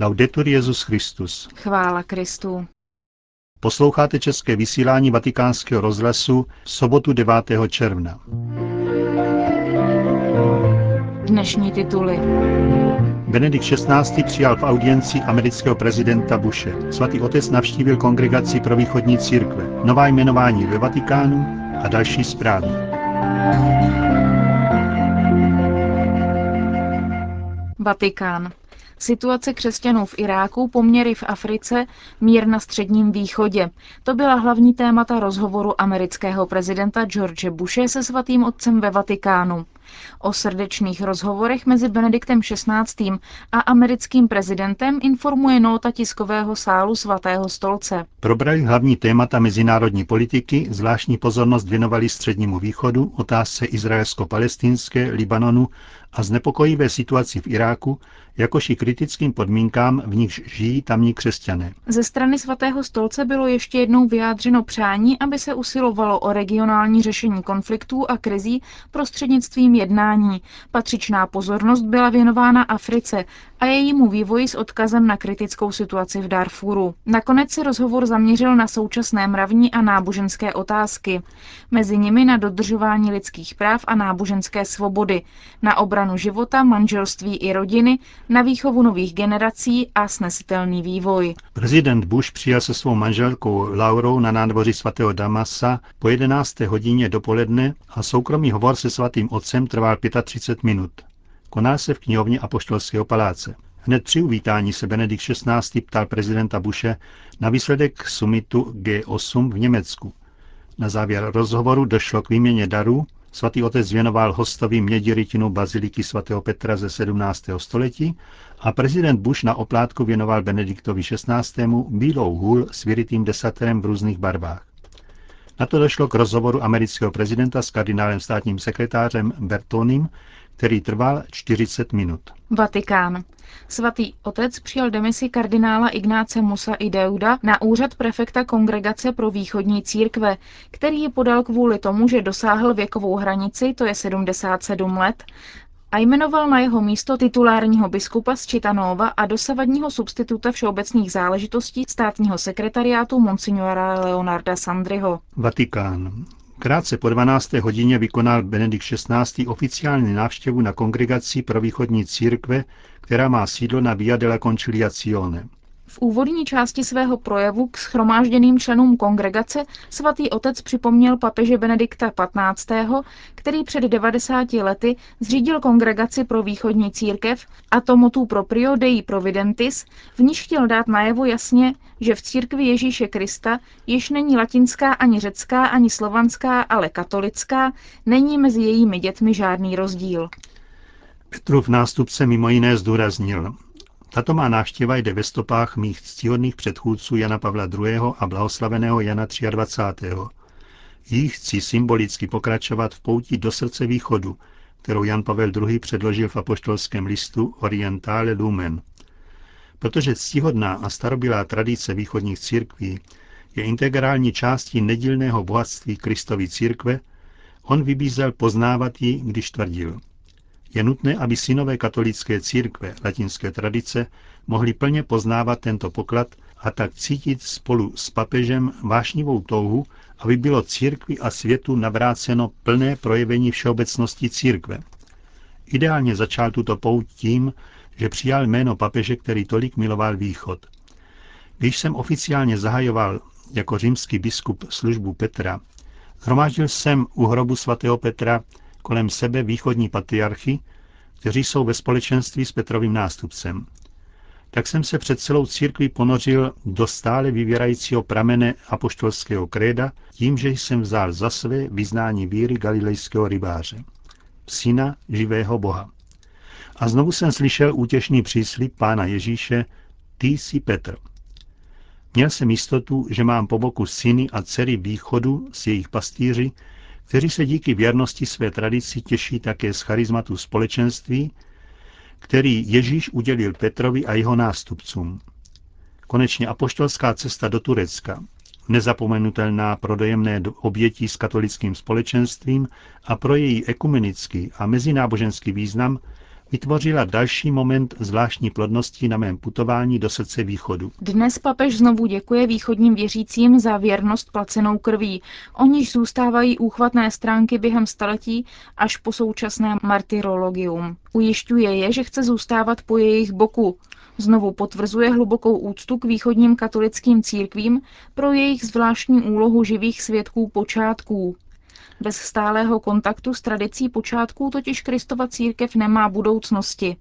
Laudetur Jezus Christus. Chvála Kristu. Posloucháte české vysílání Vatikánského rozhlasu v sobotu 9. června. Dnešní tituly. Benedikt XVI. přijal v audienci amerického prezidenta Bushe. Svatý otec navštívil kongregaci pro východní církve. Nová jmenování ve Vatikánu a další zprávy. Vatikán. Situace křesťanů v Iráku, poměry v Africe, mír na středním východě. To byla hlavní témata rozhovoru amerického prezidenta George Bushe se svatým otcem ve Vatikánu. O srdečných rozhovorech mezi Benediktem XVI. a americkým prezidentem informuje nota tiskového sálu svatého stolce. Probrali hlavní témata mezinárodní politiky, zvláštní pozornost věnovali střednímu východu, otázce izraelsko-palestinské, Libanonu a znepokojivé situaci v Iráku, jakož i kritickým podmínkám, v nichž žijí tamní křesťané. Ze strany svatého stolce bylo ještě jednou vyjádřeno přání, aby se usilovalo o regionální řešení konfliktů a krizí prostřednictvím jednání. Patřičná pozornost byla věnována Africe a jejímu vývoji s odkazem na kritickou situaci v Darfuru. Nakonec se rozhovor zaměřil na současné mravní a náboženské otázky, mezi nimi na dodržování lidských práv a náboženské svobody, na obranu života, manželství i rodiny, na výchovu nových generací a snesitelný vývoj. Prezident Bush přijal se svou manželkou Laurou na nádvoří svatého Damasa po 11. hodině dopoledne a soukromý hovor se svatým otcem trval 35 minut. Koná se v knihovně Apoštolského paláce. Hned při uvítání se Benedikt XVI. ptal prezidenta Bushe na výsledek summitu G8 v Německu. Na závěr rozhovoru došlo k výměně darů, Svatý otec věnoval hostovi mědi rytinu baziliky svatého Petra ze 17. století a prezident Bush na oplátku věnoval Benediktovi XVI. bílou hůl s vyrytým desaterem v různých barvách. Na to došlo k rozhovoru amerického prezidenta s kardinálem státním sekretářem Bertonim, který trval 40 minut. Vatikán. Svatý otec přijal demisi kardinála Ignáce Musa i Deuda na úřad prefekta Kongregace pro východní církve, který ji podal kvůli tomu, že dosáhl věkovou hranici, to je 77 let, a jmenoval na jeho místo titulárního biskupa z Čitanova a dosavadního substituta všeobecných záležitostí státního sekretariátu Monsignora Leonarda Sandriho. Vatikán. Krátce po 12. hodině vykonal Benedikt XVI. oficiální návštěvu na kongregaci pro východní církve, která má sídlo na Via della Conciliazione. V úvodní části svého projevu k schromážděným členům kongregace svatý otec připomněl papeže Benedikta XV., který před 90 lety zřídil kongregaci pro východní církev a to motu proprio dei providentis, v níž chtěl dát najevo jasně, že v církvi Ježíše Krista, již není latinská ani řecká ani slovanská, ale katolická, není mezi jejími dětmi žádný rozdíl. Petrův nástupce mimo jiné zdůraznil, tato má návštěva jde ve stopách mých ctihodných předchůdců Jana Pavla II. a blahoslaveného Jana 23. Jí chci symbolicky pokračovat v pouti do srdce východu, kterou Jan Pavel II. předložil v apoštolském listu Orientale Lumen. Protože ctihodná a starobylá tradice východních církví je integrální částí nedílného bohatství Kristovy církve, on vybízel poznávat ji, když tvrdil – je nutné, aby synové katolické církve latinské tradice mohli plně poznávat tento poklad a tak cítit spolu s papežem vášnivou touhu, aby bylo církvi a světu navráceno plné projevení všeobecnosti církve. Ideálně začal tuto pout tím, že přijal jméno papeže, který tolik miloval východ. Když jsem oficiálně zahajoval jako římský biskup službu Petra, hromáždil jsem u hrobu svatého Petra kolem sebe východní patriarchy, kteří jsou ve společenství s Petrovým nástupcem. Tak jsem se před celou církví ponořil do stále vyvěrajícího pramene apoštolského kréda tím, že jsem vzal za své vyznání víry galilejského rybáře. Syna živého Boha. A znovu jsem slyšel útěšný příslip pána Ježíše, ty jsi Petr. Měl jsem jistotu, že mám po boku syny a dcery východu s jejich pastýři, kteří se díky věrnosti své tradici těší také z charizmatu společenství, který Ježíš udělil Petrovi a jeho nástupcům. Konečně apoštolská cesta do Turecka, nezapomenutelná pro dojemné obětí s katolickým společenstvím a pro její ekumenický a mezináboženský význam, vytvořila další moment zvláštní plodnosti na mém putování do srdce východu. Dnes papež znovu děkuje východním věřícím za věrnost placenou krví. Oniž zůstávají úchvatné stránky během staletí až po současné martyrologium. Ujišťuje je, že chce zůstávat po jejich boku. Znovu potvrzuje hlubokou úctu k východním katolickým církvím pro jejich zvláštní úlohu živých svědků počátků. Bez stálého kontaktu s tradicí počátků totiž Kristova církev nemá budoucnosti.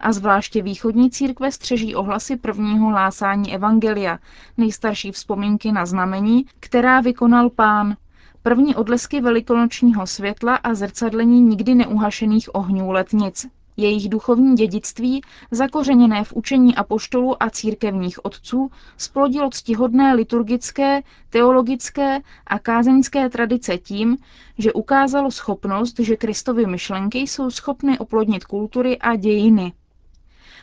A zvláště východní církve střeží ohlasy prvního lásání Evangelia, nejstarší vzpomínky na znamení, která vykonal pán, první odlesky velikonočního světla a zrcadlení nikdy neuhašených ohňů letnic. Jejich duchovní dědictví, zakořeněné v učení apoštolů a církevních otců, splodilo ctihodné liturgické, teologické a kázeňské tradice tím, že ukázalo schopnost, že Kristovy myšlenky jsou schopny oplodnit kultury a dějiny.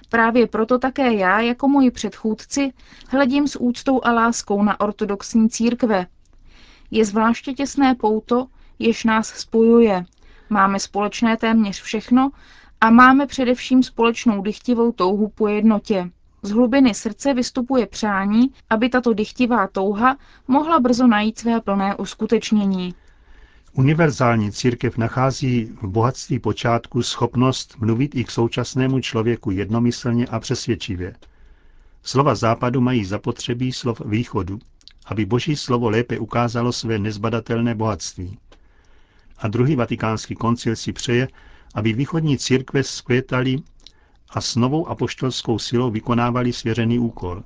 Právě proto také já, jako moji předchůdci, hledím s úctou a láskou na ortodoxní církve. Je zvláště těsné pouto, jež nás spojuje. Máme společné téměř všechno a máme především společnou dychtivou touhu po jednotě. Z hlubiny srdce vystupuje přání, aby tato dychtivá touha mohla brzo najít své plné uskutečnění. Univerzální církev nachází v bohatství počátku schopnost mluvit i k současnému člověku jednomyslně a přesvědčivě. Slova západu mají zapotřebí slov východu, aby boží slovo lépe ukázalo své nezbadatelné bohatství. A druhý vatikánský koncil si přeje, aby východní církve skvětali a s novou apoštolskou silou vykonávali svěřený úkol,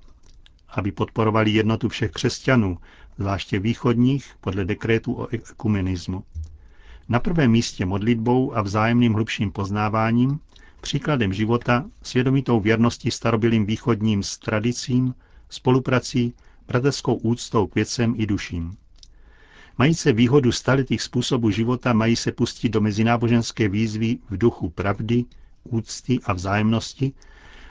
aby podporovali jednotu všech křesťanů, zvláště východních, podle dekrétu o ekumenismu. Na prvém místě modlitbou a vzájemným hlubším poznáváním, příkladem života, svědomitou věrností starobilým východním s tradicím, spoluprací, bratrskou úctou k věcem i duším. Mají se výhodu staletých způsobů života, mají se pustit do mezináboženské výzvy v duchu pravdy, úcty a vzájemnosti,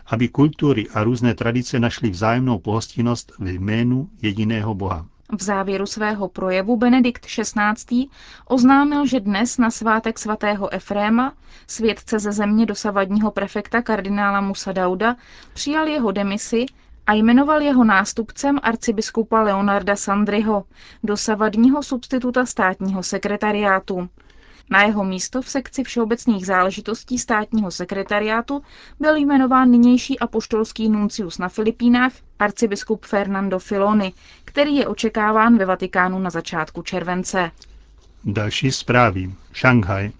aby kultury a různé tradice našly vzájemnou pohostinnost v jménu jediného Boha. V závěru svého projevu Benedikt XVI. oznámil, že dnes na svátek svatého Efréma, svědce ze země dosavadního prefekta kardinála Musa Dauda, přijal jeho demisi a jmenoval jeho nástupcem arcibiskupa Leonarda Sandryho, dosavadního substituta státního sekretariátu. Na jeho místo v sekci všeobecných záležitostí státního sekretariátu byl jmenován nynější apoštolský nuncius na Filipínách arcibiskup Fernando Filoni, který je očekáván ve Vatikánu na začátku července. Další zprávy. Šanghaj.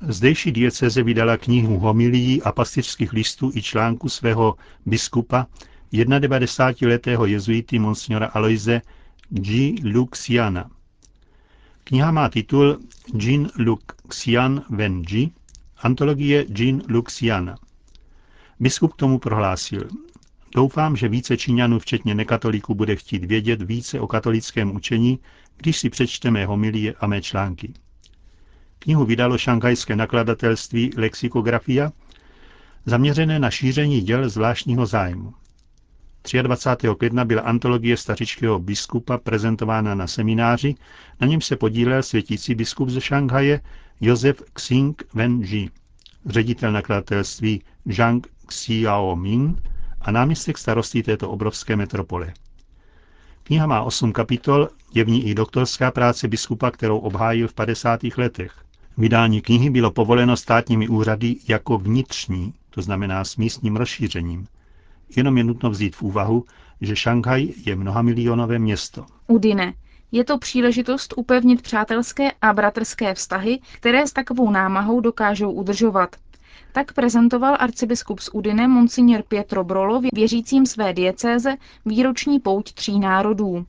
Zdejší dieceze vydala knihu homilií a pastiřských listů i článku svého biskupa, 91-letého jezuity monsignora Aloise G. Luxiana. Kniha má titul Jean Luxian Wen Ji, antologie Jean Luxiana. Biskup tomu prohlásil. Doufám, že více Číňanů, včetně nekatoliků, bude chtít vědět více o katolickém učení, když si přečteme homilie a mé články. Knihu vydalo šanghajské nakladatelství Lexikografia, zaměřené na šíření děl zvláštního zájmu. 23. května byla antologie stařičkého biskupa prezentována na semináři, na něm se podílel světící biskup ze Šanghaje Josef Xing Wenji, ředitel nakladatelství Zhang Xiaoming a náměstek starostí této obrovské metropole. Kniha má osm kapitol, je v ní i doktorská práce biskupa, kterou obhájil v 50. letech. Vydání knihy bylo povoleno státními úřady jako vnitřní, to znamená s místním rozšířením. Jenom je nutno vzít v úvahu, že Šanghaj je mnohamilionové město. Udine. Je to příležitost upevnit přátelské a bratrské vztahy, které s takovou námahou dokážou udržovat. Tak prezentoval arcibiskup z Udine Monsignor Pietro Brolo věřícím své diecéze výroční pouť tří národů.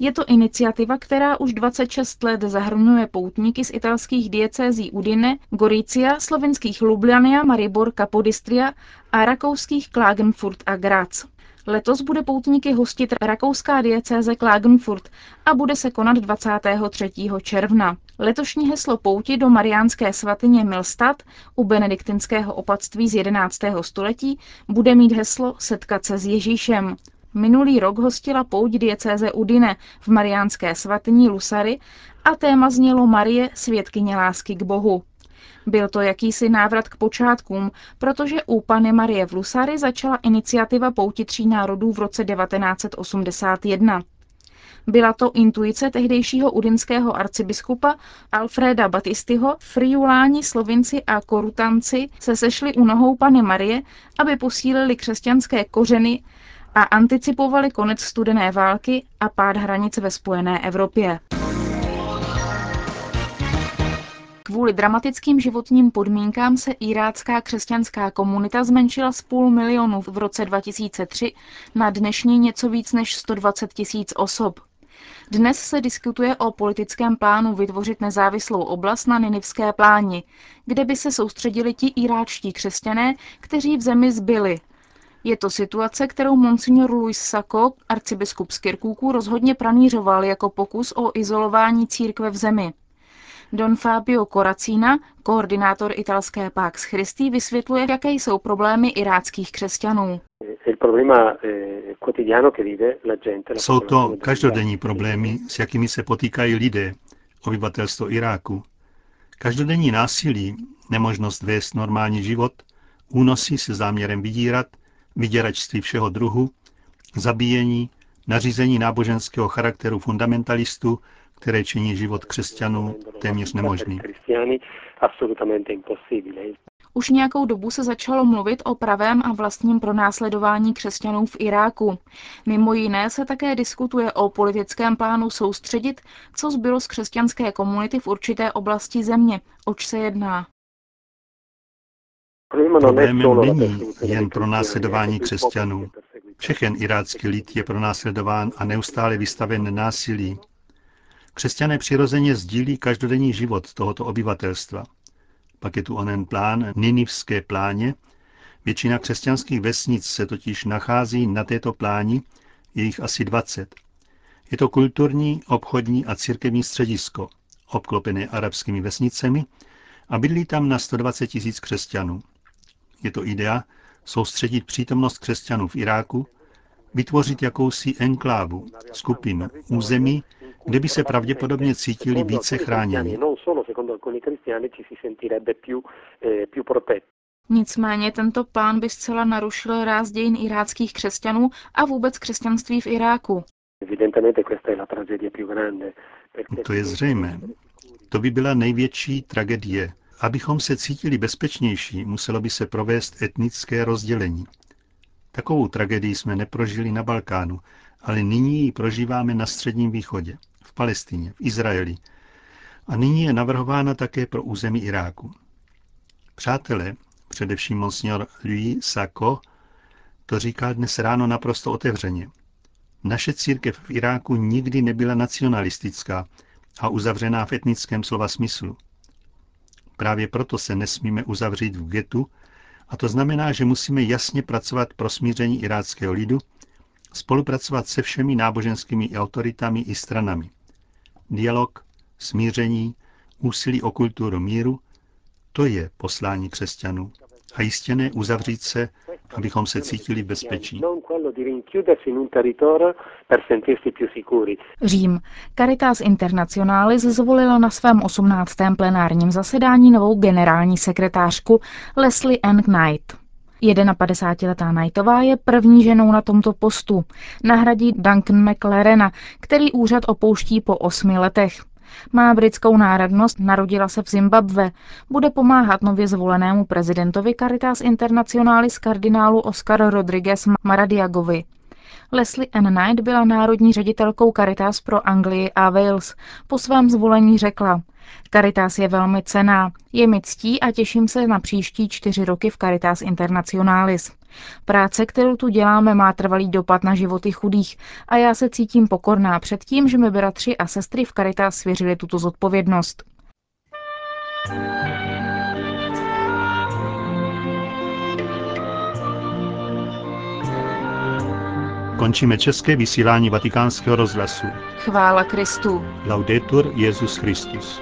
Je to iniciativa, která už 26 let zahrnuje poutníky z italských diecézí Udine, Gorizia, slovenských Ljubljana, Maribor, Kapodistria a rakouských Klagenfurt a Graz. Letos bude poutníky hostit rakouská diecéze Klagenfurt a bude se konat 23. června. Letošní heslo pouti do mariánské svatyně Milstad u benediktinského opatství z 11. století bude mít heslo Setkat se s Ježíšem. Minulý rok hostila pouť diecéze Udine v mariánské svatyni Lusary a téma znělo Marie, svědkyně lásky k Bohu. Byl to jakýsi návrat k počátkům, protože u Pany Marie v Lusary začala iniciativa Pouti tří národů v roce 1981. Byla to intuice tehdejšího udinského arcibiskupa Alfreda Batistyho, friuláni, slovinci a korutanci se sešli u nohou Pany Marie, aby posílili křesťanské kořeny a anticipovali konec studené války a pád hranic ve spojené Evropě. Kvůli dramatickým životním podmínkám se irácká křesťanská komunita zmenšila z půl milionu v roce 2003 na dnešní něco víc než 120 tisíc osob. Dnes se diskutuje o politickém plánu vytvořit nezávislou oblast na Ninivské pláni, kde by se soustředili ti iráčtí křesťané, kteří v zemi zbyli. Je to situace, kterou monsignor Luis Sacco, arcibiskup z Kirkúku, rozhodně pranířoval jako pokus o izolování církve v zemi. Don Fabio Coracina, koordinátor italské Pax Christi, vysvětluje, jaké jsou problémy iráckých křesťanů. Jsou to každodenní problémy, s jakými se potýkají lidé, obyvatelstvo Iráku. Každodenní násilí, nemožnost vést normální život, únosy se záměrem vydírat, vyděračství všeho druhu, zabíjení, nařízení náboženského charakteru fundamentalistů, které činí život křesťanů téměř nemožný. Už nějakou dobu se začalo mluvit o pravém a vlastním pronásledování křesťanů v Iráku. Mimo jiné se také diskutuje o politickém plánu soustředit, co zbylo z křesťanské komunity v určité oblasti země. Oč se jedná? Problémem není jen pro následování křesťanů. Všechen irácký lid je pronásledován a neustále vystaven násilí. Křesťané přirozeně sdílí každodenní život tohoto obyvatelstva. Pak je tu onen plán, Ninivské pláně. Většina křesťanských vesnic se totiž nachází na této pláni, je jich asi 20. Je to kulturní, obchodní a církevní středisko, obklopené arabskými vesnicemi a bydlí tam na 120 tisíc křesťanů. Je to idea soustředit přítomnost křesťanů v Iráku, vytvořit jakousi enklávu, skupinu, území, kde by se pravděpodobně cítili více chráněni. Nicméně tento plán by zcela narušil ráz dějin iráckých křesťanů a vůbec křesťanství v Iráku. To je zřejmé. To by byla největší tragédie. Abychom se cítili bezpečnější, muselo by se provést etnické rozdělení. Takovou tragédii jsme neprožili na Balkánu, ale nyní ji prožíváme na Středním východě, v Palestině, v Izraeli. A nyní je navrhována také pro území Iráku. Přátelé, především monsignor Louis Sacco, to říká dnes ráno naprosto otevřeně. Naše církev v Iráku nikdy nebyla nacionalistická a uzavřená v etnickém slova smyslu. Právě proto se nesmíme uzavřít v getu, a to znamená, že musíme jasně pracovat pro smíření iráckého lidu, spolupracovat se všemi náboženskými autoritami i stranami. Dialog, smíření, úsilí o kulturu míru, to je poslání křesťanů. A jistě ne uzavřít se, abychom se cítili v bezpečí. Řím. Caritas Internationalis zvolila na svém 18. plenárním zasedání novou generální sekretářku Leslie Ann Knight. 51-letá Knightová je první ženou na tomto postu. Nahradí Duncan McLarena, který úřad opouští po osmi letech. Má britskou národnost, narodila se v Zimbabve. Bude pomáhat nově zvolenému prezidentovi Caritas Internationalis kardinálu Oscar Rodriguez Maradiagovi. Leslie Ann Knight byla národní ředitelkou Caritas pro Anglii a Wales. Po svém zvolení řekla, Caritas je velmi cená, je mi ctí a těším se na příští čtyři roky v Caritas Internationalis. Práce, kterou tu děláme, má trvalý dopad na životy chudých a já se cítím pokorná před tím, že mi bratři a sestry v Caritas svěřili tuto zodpovědnost. Končíme české vysílání vatikánského rozhlasu. Chvála Kristu. Laudetur Jezus Christus.